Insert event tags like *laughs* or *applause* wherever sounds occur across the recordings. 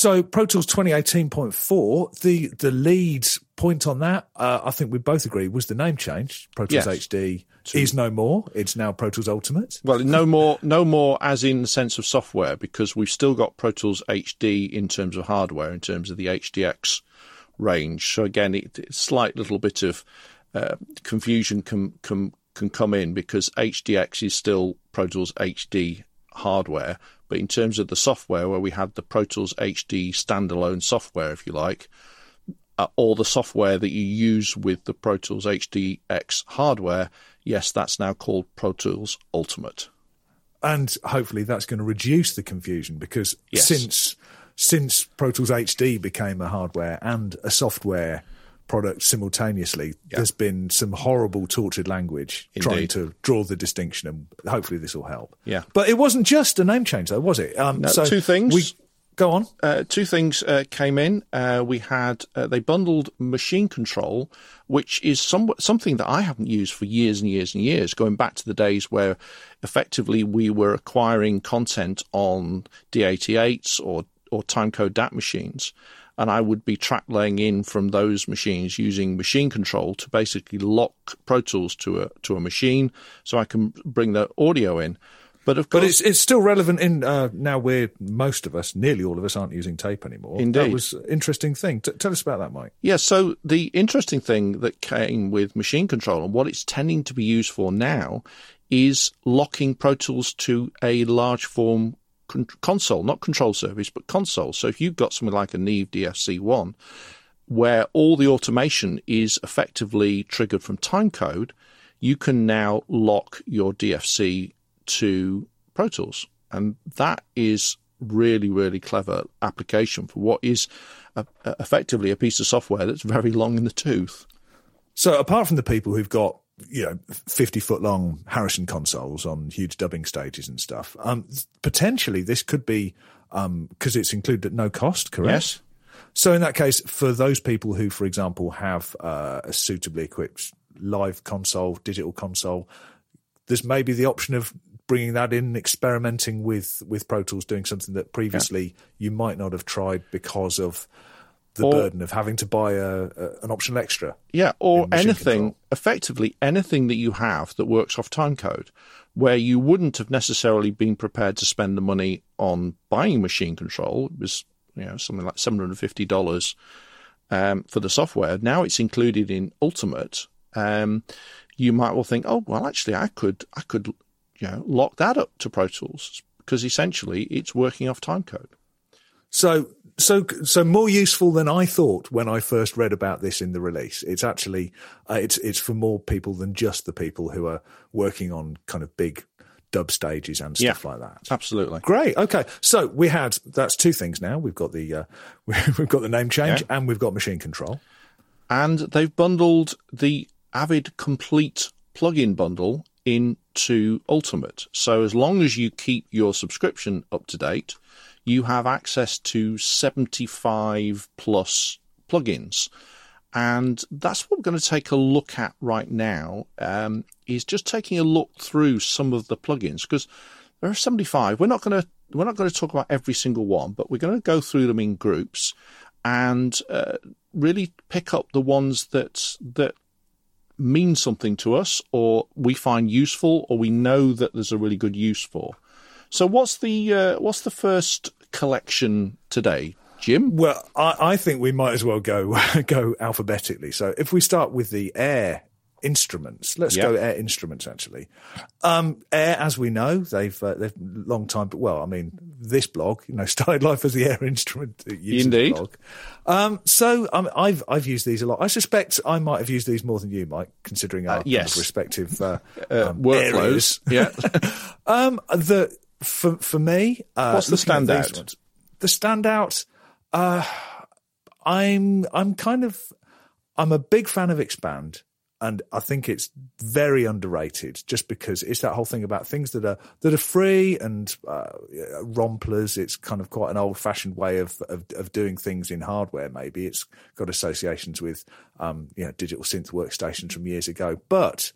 So Pro Tools 2018.4, the the lead point on that, uh, I think we both agree, was the name change. Pro Tools Yes. HD is no more. It's now Pro Tools Ultimate. Well, no more, no more as in the sense of software, because we've still got Pro Tools HD in terms of hardware, in terms of the HDX range. So again, it, a slight little bit of uh, confusion can, can can come in because HDX is still Pro Tools HD hardware, but in terms of the software, where we had the Pro Tools HD standalone software, if you like, uh, or the software that you use with the Pro Tools HDX hardware, yes, that's now called Pro Tools Ultimate. and hopefully that's going to reduce the confusion because Yes. since since Pro Tools HD became a hardware and a software product simultaneously, there's been some horrible tortured language trying to draw the distinction, and hopefully this will help. Yeah. but it wasn't just a name change, though, was it? Um, No, so two things. We go on. uh, two things uh, came in. Uh, we had uh, they bundled machine control, which is somewhat something that I haven't used for years and years and years, going back to the days where effectively we were acquiring content on D88s or or timecode DAT machines. And I would be track laying in from those machines using machine control to basically lock Pro Tools to a to a machine, so I can bring the audio in. But of course, But it's it's still relevant in uh, now. Where most of us, nearly all of us, aren't using tape anymore. that Indeed. was an interesting thing. T- tell us about that, Mike. Yeah, so the interesting thing that came with machine control and what it's tending to be used for now is locking Pro Tools to a large form con- console, not control surface, but console. So if you've got something like a Neve DFC1, where all the automation is effectively triggered from timecode, you can now lock your DFC to Pro Tools. And that is really, really clever application for what is a, a- effectively a piece of software that's very long in the tooth. So apart from the people who've got you know fifty foot long Harrison consoles on huge dubbing stages and stuff, um, potentially this could be because it's included at no cost, correct? Yes. So in that case, for those people who, for example, have uh, a suitably equipped live console, digital console, there's maybe the option of bringing that in, experimenting with with Pro Tools, doing something that previously you might not have tried because of the Or- burden of having to buy a, a an optional extra. Yeah, or anything, control. effectively anything that you have that works off timecode, where you wouldn't have necessarily been prepared to spend the money on buying machine control. It was you know something like seven hundred and fifty dollars um, for the software. Now it's included in Ultimate. Um, you might well think, oh well, actually, I could I could you know lock that up to Pro Tools because essentially it's working off timecode. So, so, so more useful than I thought when I first read about this in the release. It's actually, uh, it's, it's for more people than just the people who are working on kind of big dub stages and stuff Yeah. like that. Absolutely. Great. Okay. So we had, that's two things now. We've got the, uh, *laughs* we've got the name change Yeah. and we've got machine control. and they've bundled the Avid Complete plugin bundle into Ultimate. So as long as you keep your subscription up to date, you have access to 75 plus plugins. And that's what we're going to take a look at right now. Um, is just taking a look through some of the plugins because there are 75. We're not going to we're not going to talk about every single one, but we're going to go through them in groups and uh, really pick up the ones that that mean something to us, or we find useful, or we know that there's a really good use for. So, what's the uh, what's the first collection today, Jim? Well, I, I think we might as well go *laughs* go alphabetically. So if we start with the air instruments, let's Yeah. go air instruments. Actually, um, air, as we know, they've uh, they've long time. But well, I mean, this blog, you know, *laughs* started life as the air instrument user Indeed. blog. Um, so um, I've I've used these a lot. I suspect I might have used these more than you, Mike, considering our kind of respective uh, Uh, um, workflows. Yeah. *laughs* Um, the for for me, uh, What's the looking at these standout? The standout. Uh, I'm I'm kind of I'm a big fan of Xpand, and I think it's very underrated. Just because it's that whole thing about things that are that are free and uh, romplers. It's kind of quite an old fashioned way of, of of doing things in hardware. Maybe it's got associations with um, you know digital synth workstations from years ago, but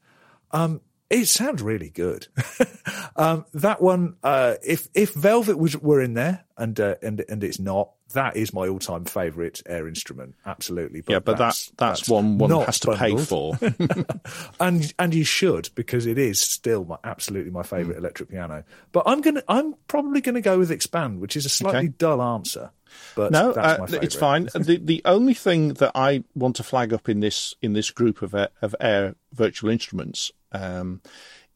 um, It sounds really good. *laughs* um, that one, uh, if if Velvet was were in there and uh, and and it's not, that is my all time favourite air instrument. Absolutely. But yeah, but that's that's, that's one one has to pay for, *laughs* *laughs* and and you should because it is still my, absolutely my favourite mm. electric piano. But I'm gonna I'm probably gonna go with Xpand, which is a slightly okay. dull answer. But no, uh, it's fine. the the only thing that I want to flag up in this in this group of uh, of air virtual instruments um,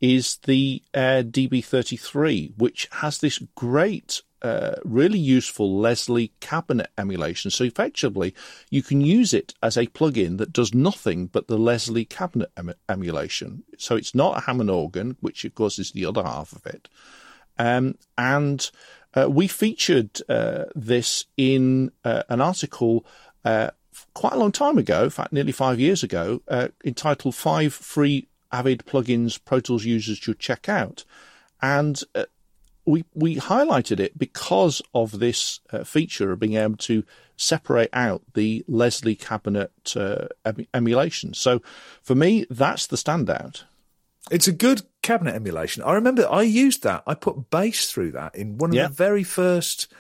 is the Air DB33, which has this great uh, really useful Leslie cabinet emulation. So effectively, you can use it as a plugin that does nothing but the Leslie cabinet em- emulation. So it's not a Hammond organ, which of course is the other half of it. Um, and uh, we featured uh, this in uh, an article uh, quite a long time ago, in fact, nearly five years ago, uh, entitled Five Free Avid Plugins Pro Tools Users Should Check Out. And uh, we, we highlighted it because of this feature of being able to separate out the Leslie cabinet em- emulation. So for me, that's the standout. It's a good cabinet emulation. I remember I used that. I put bass through that in one of yeah. the very first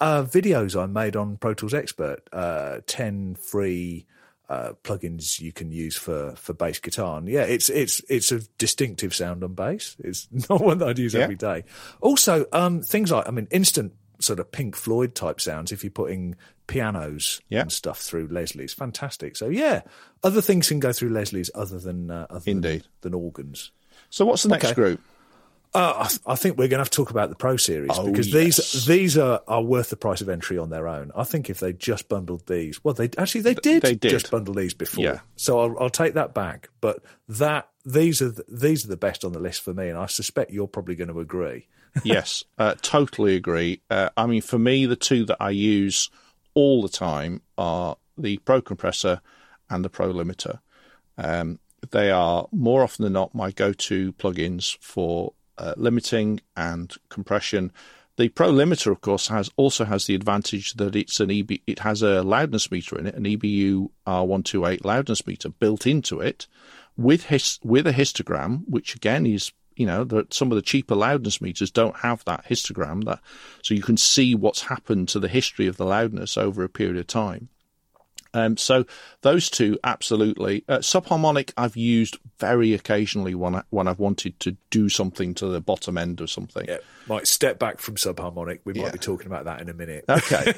uh, videos I made on Pro Tools Expert. Uh, Ten free uh, plugins you can use for for bass guitar. And yeah, it's it's it's a distinctive sound on bass. It's *laughs* not one that I'd use yeah. every day. Also, um, things like I mean, instant sort of Pink Floyd type sounds if you're putting pianos yeah. and stuff through Leslie's. Fantastic. So yeah, other things can go through Leslie's other than uh, other Indeed. Than, than organs. So what's the next okay. group? Uh, I, th- I, think we're going to have to talk about the Pro Series oh, because yes. these these are, are worth the price of entry on their own. I think if they just bundled these, well, they actually they did, they did. just bundle these before. Yeah. So I'll, I'll take that back. But that these are the, these are the best on the list for me, and I suspect you're probably going to agree. *laughs* yes, uh, totally agree. Uh, I mean, for me, the two that I use all the time are the Pro Compressor and the Pro Limiter. Um, they are more often than not my go-to plugins for uh, limiting and compression. The Pro Limiter, of course, has also has the advantage that it's an EB, it has a loudness meter in it, an EBU R128 loudness meter built into it, with his, with a histogram, which again is you know that some of the cheaper loudness meters don't have that histogram that so you can see what's happened to the history of the loudness over a period of time um, so those two, absolutely. Uh, subharmonic, I've used very occasionally when I, when I've wanted to do something to the bottom end of something. Yeah, might step back from subharmonic. We might yeah. be talking about that in a minute. Okay.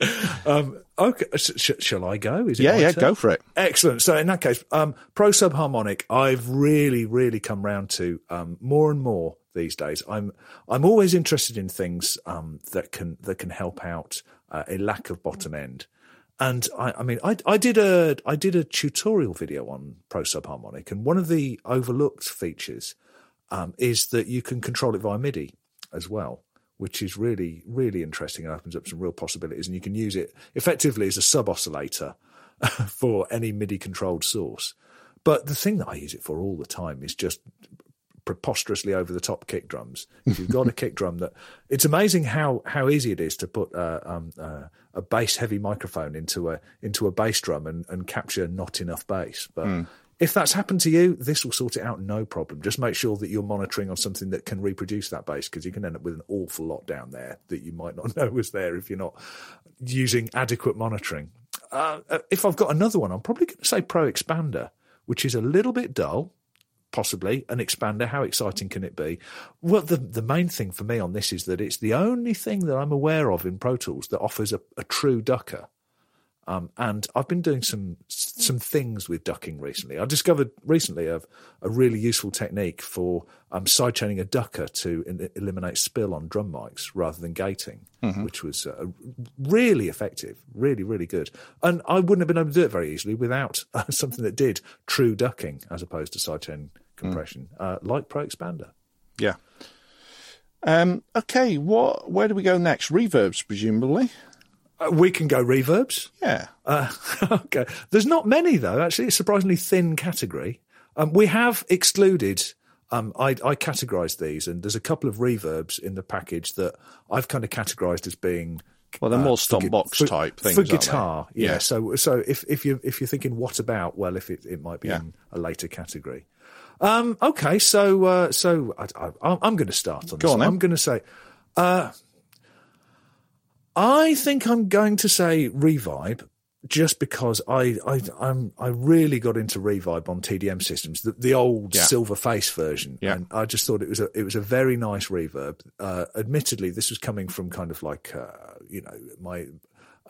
*laughs* um, okay. Sh- shall I go? Is it yeah, yeah, turn? go for it. Excellent. So in that case, um, pro subharmonic, I've really, really come round to um, more and more these days. I'm I'm always interested in things um, that can that can help out uh, a lack of bottom end. And I, I mean, I, I did a I did a tutorial video on Pro Subharmonic, and one of the overlooked features um, is that you can control it via MIDI as well, which is really really interesting and opens up some real possibilities. And you can use it effectively as a sub oscillator *laughs* for any MIDI controlled source. But the thing that I use it for all the time is just preposterously over the top kick drums. *laughs* If you've got a kick drum that, it's amazing how how easy it is to put uh, um, uh, a bass heavy microphone into a into a bass drum and, and capture not enough bass. But mm. if that's happened to you, this will sort it out no problem. Just make sure that you're monitoring on something that can reproduce that bass because you can end up with an awful lot down there that you might not *laughs* know was there if you're not using adequate monitoring. Uh, uh if I've got another one, I'm probably going to say Pro Expander, which is a little bit dull possibly an expander. How exciting can it be? Well, the the main thing for me on this is that it's the only thing that I'm aware of in Pro Tools that offers a, a true ducker. Um, and I've been doing some some things with ducking recently. I discovered recently a, a really useful technique for um, sidechaining a ducker to in, eliminate spill on drum mics rather than gating, mm-hmm. which was uh, really effective, really really good. And I wouldn't have been able to do it very easily without uh, *laughs* something that did true ducking as opposed to sidechaining compression, mm. uh, like Pro Expander. Yeah. Um, okay, what? Where do we go next? Reverbs, presumably. Uh, we can go reverbs. Yeah. Uh, *laughs* okay. There's not many though. Actually, it's a surprisingly thin category. Um, we have excluded. Um, I, I categorised these, and there's a couple of reverbs in the package that I've kind of categorised as being well, they're uh, more stomp box for, type things for guitar. Yeah. yeah. So so if if you if you're thinking what about, well, if it it might be yeah. in a later category. Um, okay, so uh, so I, I, I'm going to start on Go this. on. I'm going to say, uh, I think I'm going to say Revibe just because I I I'm I really got into Revibe on TDM systems, the, the old Yeah. silver face version, Yeah. and I just thought it was a it was a very nice reverb. Uh, admittedly, this was coming from kind of like uh, you know my.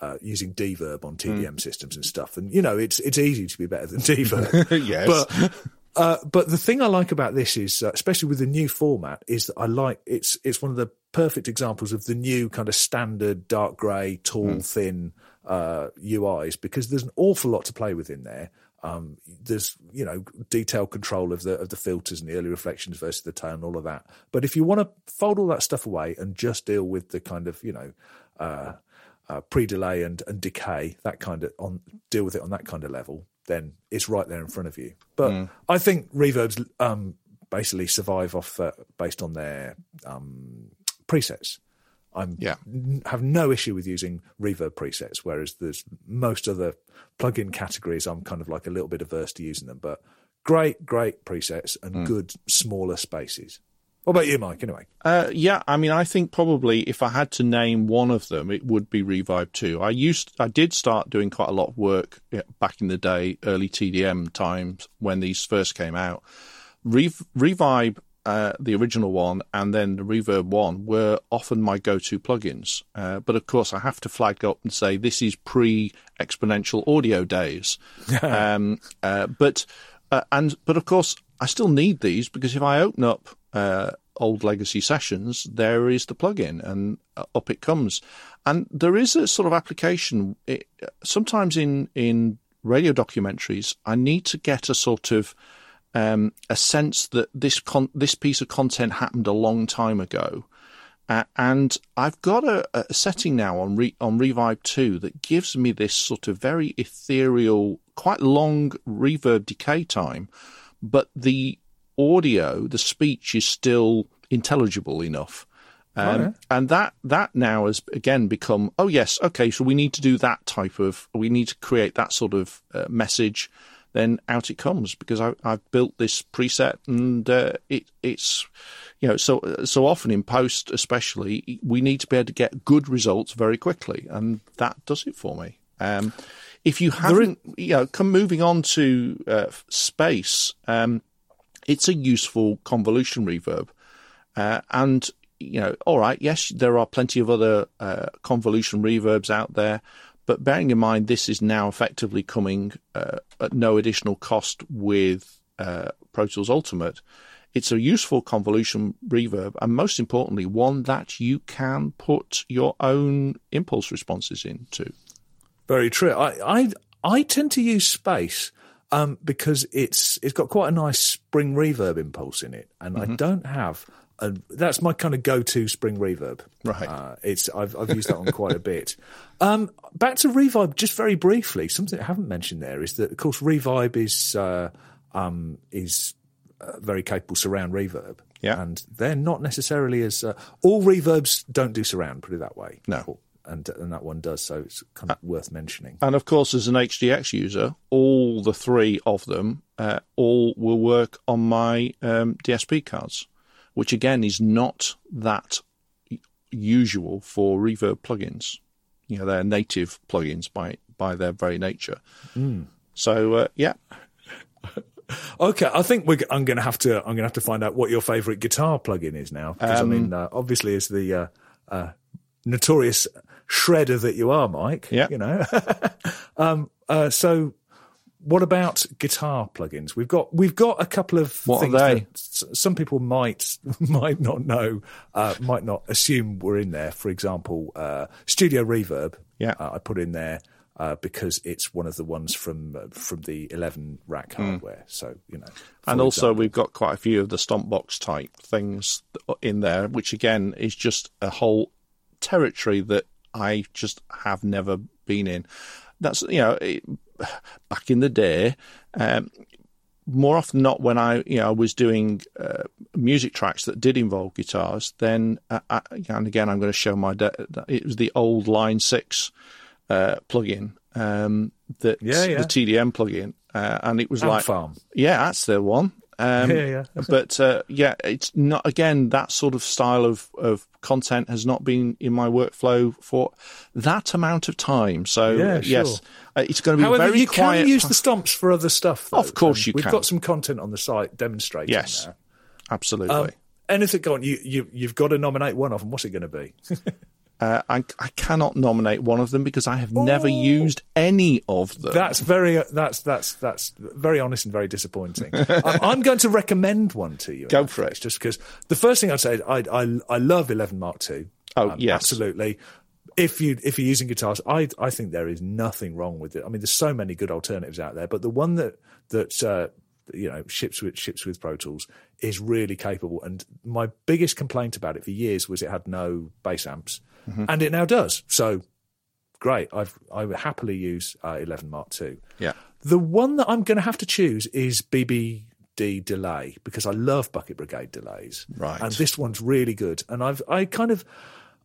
Uh, using D-Verb on. TDM systems and stuff, and you know it's it's easy to be better than D-Verb. *laughs* yes. But uh, but the thing I like about this is, uh, especially with the new format, is that I like it's it's one of the perfect examples of the new kind of standard dark grey, tall, thin uh, UIs because there's an awful lot to play with in there. Um, there's you know detailed control of the of the filters and the early reflections versus the tone, all of that. But if you want to fold all that stuff away and just deal with the kind of you know uh, uh, pre-delay and, and decay, that kind of on deal with it on that kind of level, then it's right there in front of you. But I think reverbs um, basically survive off uh, based on their um, presets. I'm Yeah. n- have no issue with using reverb presets, whereas there's most other plugin categories I'm kind of like a little bit averse to using them. But great, great presets and good smaller spaces. What about you, Mike? Anyway, Uh, yeah, I mean, I think probably if I had to name one of them, it would be Revibe Two. I used, I did start doing quite a lot of work back in the day, early TDM times when these first came out. Rev- Revibe, uh, the original one, and then the Reverb one were often my go-to plugins. Uh, but of course, I have to flag up and say this is pre-exponential audio days. *laughs* um, uh, but uh, and but of course, I still need these because if I open up uh, old legacy sessions, there is the plugin, and uh, up it comes. And there is a sort of application. It, sometimes in in radio documentaries, I need to get a sort of um, a sense that this con- this piece of content happened a long time ago. Uh, and I've got a, a setting now on Re- on Revibe 2 that gives me this sort of very ethereal, quite long reverb decay time, but the audio, the speech is still intelligible enough. Um. And that that now has again become oh yes okay so we need to do that type of we need to create that sort of uh, message then out it comes because I, I've built this preset and uh, it it's you know so so often in post especially we need to be able to get good results very quickly and that does it for me. Um, if you haven't you know come moving on to uh, space, um, it's a useful convolution reverb. Uh, and you know, all right, yes, there are plenty of other uh, convolution reverbs out there, but bearing in mind this is now effectively coming uh, at no additional cost with uh, Pro Tools Ultimate, it's a useful convolution reverb, and most importantly, one that you can put your own impulse responses into. Very true. I I, I tend to use space um, because it's it's got quite a nice spring reverb impulse in it, and I don't have. A, that's my kind of go-to spring reverb. Right. Uh, it's I've I've used that one quite a bit. Um, back to revibe, just very briefly. Something I haven't mentioned there is that of course revibe is uh, um, is uh, very capable surround reverb. Yeah. and they're not necessarily as uh, all reverbs don't do surround. Put it that way. No. And and that one does. So it's kind of worth mentioning. And of course, as an HDX user, all the three of them uh, all will work on my um, DSP cards, which again is not that usual for reverb plugins. You know, they're native plugins by by their very nature. So uh, yeah, *laughs* Okay, I think we're, I'm going to have to. I'm going to have to find out what your favourite guitar plugin is now. Because I mean, uh, obviously, as the uh, uh, notorious shredder that you are, Mike. Yeah. You know. *laughs* um, uh, so, what about guitar plugins? We've got we've got a couple of What are they? that s- some people might *laughs* might not know, uh, might not assume were in there. For example, uh, Studio Reverb. Yeah. uh, I put in there. Uh, because it's one of the ones from uh, from the 11 rack hardware, so you know. And also example. we've got quite a few of the stomp box type things in there, which again is just a whole territory that I just have never been in. That's you know, it, back in the day, um, more often than not, when I you know was doing uh, music tracks that did involve guitars, then uh, I, and again I'm going to show my de- it was the old Line Six uh, plugin um, that Yeah, yeah. the TDM plugin, uh, and it was Amp like Farm. yeah, that's the one. Um, Yeah, yeah. *laughs* but uh, yeah, it's not again that sort of style of, of content has not been in my workflow for that amount of time. So Yeah, yes, sure. uh, it's going to be However, very you quiet. can use the stumps for other stuff. Though, Of course you We've can. got some content on the site demonstrating Yes. that. Absolutely. Um, anything go on? You, you you've got to nominate one of them. What's it going to be? *laughs* uh, I, I cannot nominate one of them because I have never used any of them. That's very that's that's that's very honest and very disappointing. *laughs* I'm, I'm going to recommend one to you. Go for it. Just because the first thing I'd say, is I I I love 11 Mark II. Oh, yes. absolutely. If you if you're using guitars, I I think there is nothing wrong with it. I mean, there's so many good alternatives out there, but the one that that uh, you know ships with ships with Pro Tools is really capable. And my biggest complaint about it for years was it had no bass amps, Mm-hmm. and it now does. So great. I've I would happily use uh, 11 Mark II. yeah. The one that I'm going to have to choose is BBD delay because I love Bucket Brigade delays. Right. And this one's really good. And I've I kind of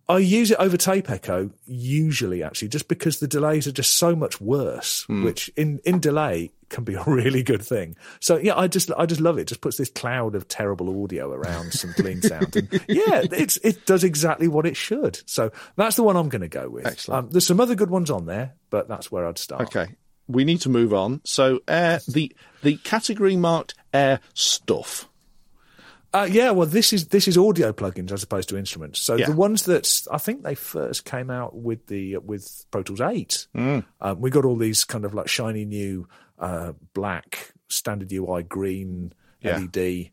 I use it over tape echo usually actually just because the delays are just so much worse, Hmm. which in in delay can be a really good thing. So yeah, I just I just love it. it just puts this cloud of terrible audio around some clean sound. And *laughs* yeah, it's it does exactly what it should. So that's the one I'm going to go with. Excellent. Um, there's some other good ones on there, but that's where I'd start. Okay. We need to move on. So air the the category marked air stuff. Uh, yeah, well, this is this is audio plugins as opposed to instruments. So Yeah. the ones that I think they first came out with the with Pro Tools Eight, Mm. um, we got all these kind of like shiny new uh, black standard UI green Yeah. LED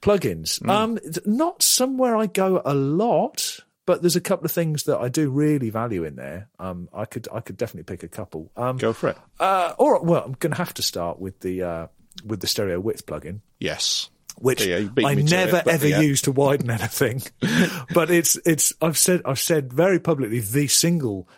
plugins. Mm. Um, not somewhere I go a lot, but there's a couple of things that I do really value in there. Um, I could I could definitely pick a couple. Um, Go for it. uh, all right, well, I'm going to have to start with the uh, with the stereo width plugin Yes. Which Yeah, I never it, ever yeah. use to widen *laughs* anything. *laughs* but it's it's I've said I've said very publicly the single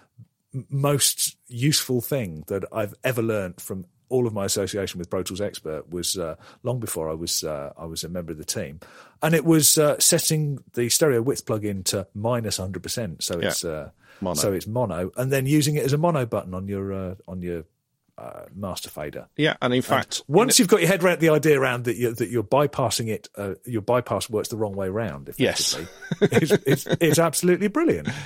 most useful thing that I've ever learned from all of my association with Pro Tools Expert was uh, long before I was uh, I was a member of the team, and it was uh, setting the stereo width plugin to minus hundred percent, so it's uh, Mono. so it's mono, and then using it as a mono button on your uh, on your uh, master fader. Yeah, and in fact, Once you've got your head around the idea around that you're, that you're bypassing it, uh, your bypass works the wrong way round. Yes. it's, it's, it's absolutely brilliant. *laughs*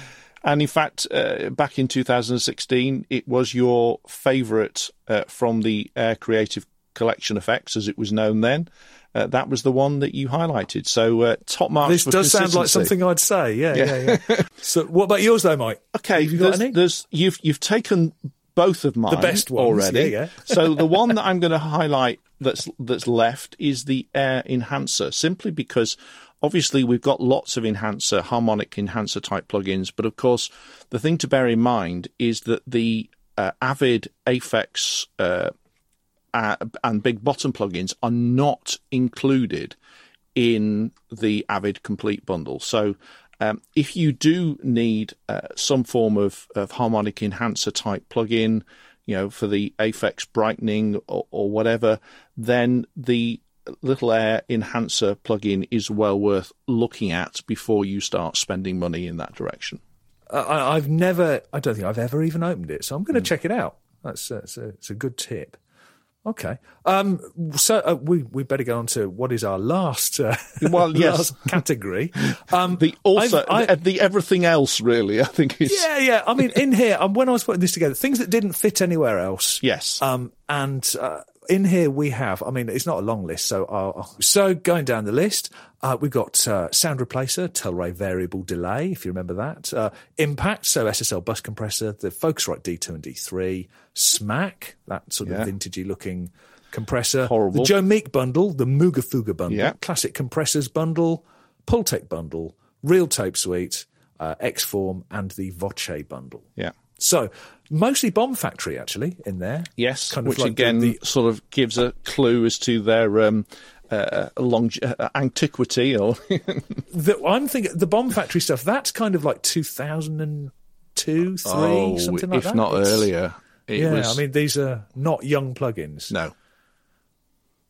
And in fact, uh, back in 2016, it was your favourite uh, from the Air Creative Collection effects, as it was known then. Uh, that was the one that you highlighted. So uh, top marks. This does sound like something I'd say. Yeah, yeah, yeah. *laughs* so, what about yours, though, Mike? Okay, Have you got there's, any? there's you've you've taken both of mine, best ones, already. yeah, yeah. so the one that I'm going to highlight that's that's left is the Air Enhancer, simply because obviously we've got lots of enhancer, harmonic enhancer type plugins, but of course the thing to bear in mind is that the uh, Avid Aphex uh, uh, and Big Bottom plugins are not included in the Avid Complete bundle. So um, if you do need uh, some form of, of harmonic enhancer type plugin, you know, for the Aphex brightening or, or whatever, then the Little Air Enhancer plugin is well worth looking at before you start spending money in that direction. I, I've never, I don't think I've ever even opened it, so I'm going to check it out. That's, it's, a, it's a good tip. Okay. Um, so uh, we we better go on to what is our last uh, *laughs* Well, yes. last category. Um, The also the, the everything else really, I think is Yeah, yeah. I mean, in here, um, when I was putting this together, things that didn't fit anywhere else. yes. Um, and uh, in here we have, I mean, it's not a long list. So, I'll, so going down the list, uh, we've got uh, sound replacer, Tel-Ray variable delay, if you remember that. Uh, impact, so SSL bus compressor, the Focusrite D2 and D3, Smack, that sort Yeah. of vintagey looking compressor. Horrible. The Joe Meek bundle, the Moogerfooger bundle, Yeah. classic compressors bundle, Pultec bundle, Real Tape Suite, uh, X-Form, and the Voce bundle. yeah. So mostly Bomb Factory actually in there. Yes, Kind of which like again the- sort of gives a clue as to their um, uh, long uh, antiquity, or *laughs* The, I'm thinking the Bomb Factory stuff. That's kind of like 2002, three, something like Oh, if that. not It's- earlier. It Yeah, was, I mean these are not young plugins. no.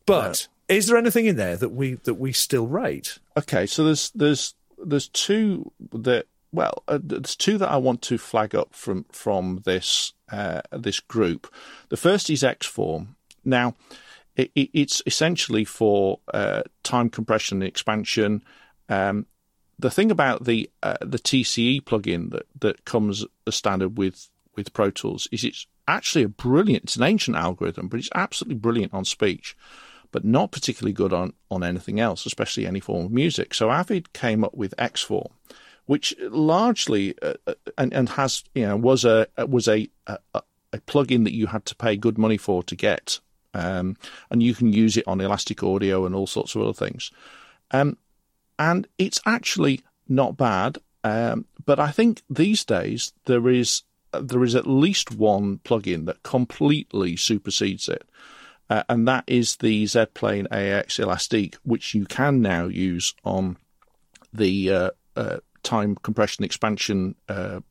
But is there anything in there that we that we still rate? Okay, so there's there's there's two that well, uh, there's two that I want to flag up from from this uh, this group. The first is Xform. Now, it, it, it's essentially for uh, time compression and expansion. Um, the thing about the uh, the TCE plugin that, that comes as standard with with Pro Tools is it's actually a brilliant. It's an ancient algorithm, but it's absolutely brilliant on speech, but not particularly good on on anything else, especially any form of music. So Avid came up with Xform, which largely uh, uh and, and has you know was a was a, a a plugin that you had to pay good money for to get, um, and you can use it on Elastic Audio and all sorts of other things. Um, and it's actually not bad. Um, but I think these days there is there is at least one plugin that completely supersedes it, uh, and that is the Z-Plane AX Elastique, which you can now use on the uh, uh, time compression expansion uh,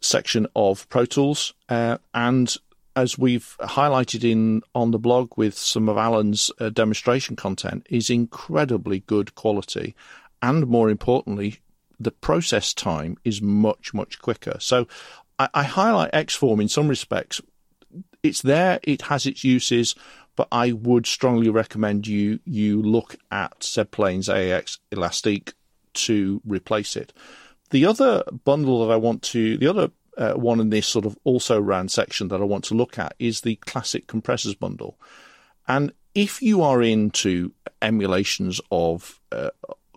section of Pro Tools, uh, and as we've highlighted in on the blog with some of Alan's uh, demonstration content, is incredibly good quality, and more importantly, the process time is much much quicker. So I, I highlight Xform in some respects. It's there, it has its uses, but I would strongly recommend you you look at Z-Plane's AX Elastique to replace it. The other bundle that I want to, the other uh, one in this sort of also ran section that I want to look at is the classic compressors bundle. And if you are into emulations of uh,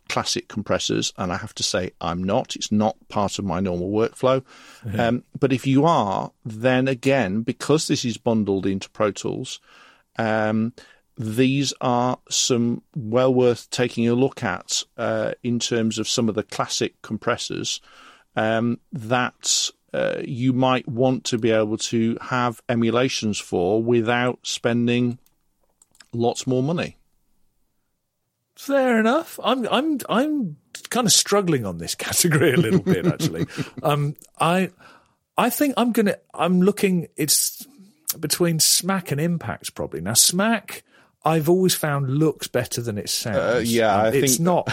classic compressors, and I have to say I'm not, it's not part of my normal workflow. Mm-hmm. Um, but if you are, then again, because this is bundled into Pro Tools, um, these are some well worth taking a look at uh, in terms of some of the classic compressors um, that uh, you might want to be able to have emulations for without spending lots more money. Fair enough. I'm I'm I'm kind of struggling on this *laughs* category a little bit actually. Um, I I think I'm gonna I'm looking. It's between Smack and Impact probably. Now Smack I've always found looks better than it sounds. Uh, yeah, I it's think... not,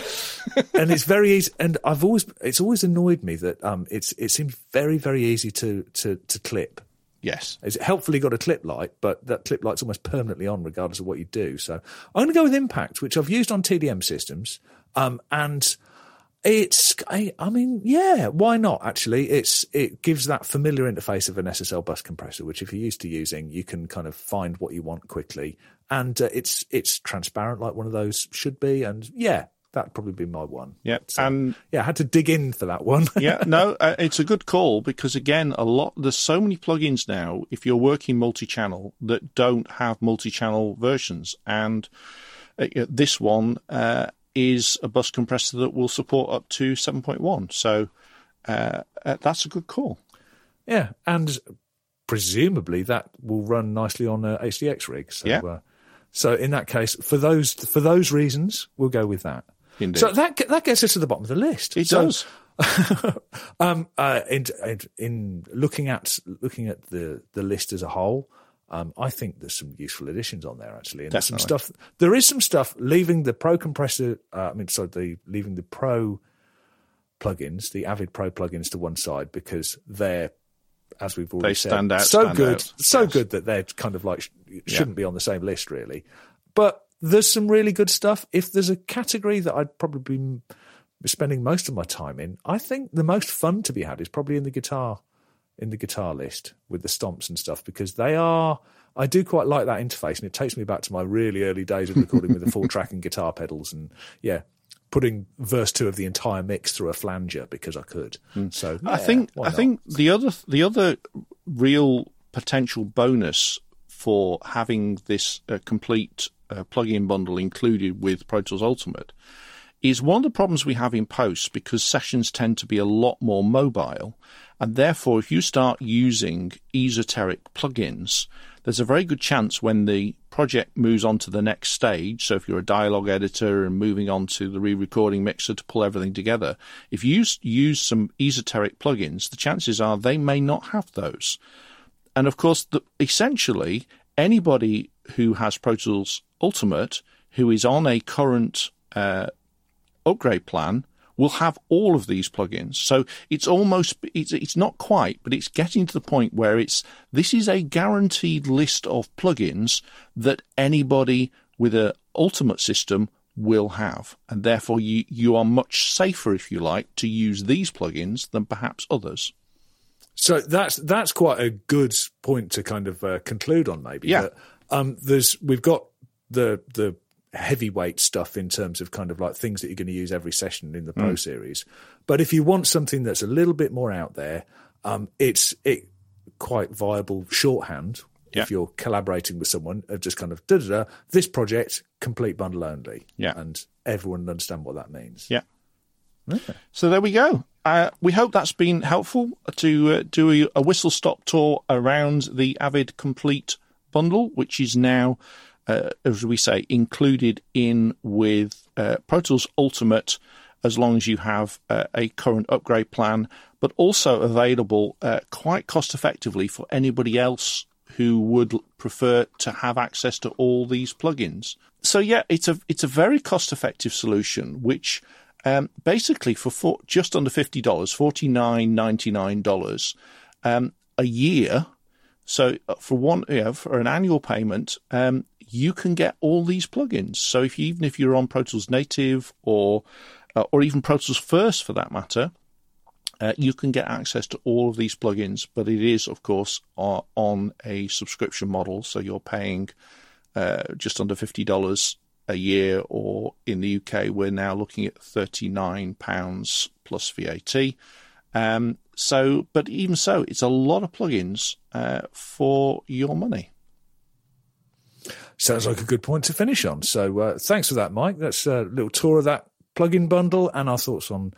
and it's *laughs* very easy. And I've always it's always annoyed me that um it's it seems very very easy to to to clip. Yes, it's helpfully got a clip light, but that clip light's almost permanently on regardless of what you do. So I'm going to go with Impact, which I've used on TDM systems, um and it's, I, I, mean, yeah, why not? Actually, it's it gives that familiar interface of an SSL bus compressor, which if you're used to using, you can kind of find what you want quickly, and uh, it's it's transparent like one of those should be, and yeah, that'd probably be my one. Yeah, so, and yeah, I had to dig in for that one. yeah, *laughs* no, uh, it's a good call because again, a lot there's so many plugins now. If you're working multi-channel that don't have multi-channel versions, and uh, this one uh, is a bus compressor that will support up to 7.1. So uh, uh, that's a good call. Yeah, and presumably that will run nicely on a HDX rig. So, yeah. Uh, so in that case, for those for those reasons, we'll go with that. Indeed. So that that gets us to the bottom of the list. It so, does. *laughs* um, uh, in, in, looking at looking at the the list as a whole, um, I think there's some useful additions on there actually, and there's some stuff. There is some stuff leaving the Pro compressor. Uh, I mean, sorry, the leaving the Pro plugins, the Avid Pro plugins to one side because they're, as we've already they said, stand out, so stand good, out. so yes. good that they're kind of like shouldn't yeah. be on the same list really. But there's some really good stuff. If there's a category that I'd probably be spending most of my time in, I think the most fun to be had is probably in the guitar in the guitar list with the stomps and stuff because they are. I do quite like that interface, and it takes me back to my really early days of recording with the full *laughs* track and guitar pedals, and yeah, putting verse two of the entire mix through a flanger because I could. Mm. So yeah, I think I think the other the other real potential bonus for having this uh, complete uh, plugin bundle included with Pro Tools Ultimate is one of the problems we have in post because sessions tend to be a lot more mobile and therefore, if you start using esoteric plugins, there's a very good chance when the project moves on to the next stage. So, if you're a dialogue editor and moving on to the re recording mixer to pull everything together, if you use some esoteric plugins, the chances are they may not have those. And of course, the, essentially, anybody who has Pro Tools Ultimate who is on a current uh, upgrade plan will have all of these plugins. So it's almost, it's, it's not quite, but it's getting to the point where it's, this is a guaranteed list of plugins that anybody with a ultimate system will have. And therefore you, you are much safer, if you like, to use these plugins than perhaps others. So that's that's quite a good point to kind of uh, conclude on, maybe. Yeah. That, um, there's we've got the the heavyweight stuff in terms of kind of like things that you're going to use every session in the Pro Mm. Series. But if you want something that's a little bit more out there, um, it's it quite viable shorthand. Yeah. If you're collaborating with someone, of just kind of da da da, this project complete bundle only, Yeah. and everyone will understand what that means. Yeah. So there we go. Uh, we hope that's been helpful to uh, do a, a whistle stop tour around the Avid Complete bundle, which is now, uh, as we say, included in with uh, Pro Tools Ultimate, as long as you have uh, a current upgrade plan, but also available uh, quite cost effectively for anybody else who would prefer to have access to all these plugins. So yeah, it's a it's a very cost effective solution, which um, basically for four, just under fifty dollars, forty nine ninety nine dollars um, a year. So uh, for one, for an annual payment, um, you can get all these plugins. So if you, even if you're on Pro Tools Native or uh, or even Pro Tools First for that matter, uh, you can get access to all of these plugins, but it is, of course, uh, on a subscription model. So you're paying uh, just under fifty dollars a year, or in the UK, we're now looking at thirty nine pounds plus VAT. Um, so, but even so, it's a lot of plugins uh, for your money. Sounds like a good point to finish on. So uh, thanks for that, Mike. That's a little tour of that plugin bundle and our thoughts on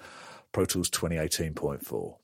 Pro Tools 2018.4.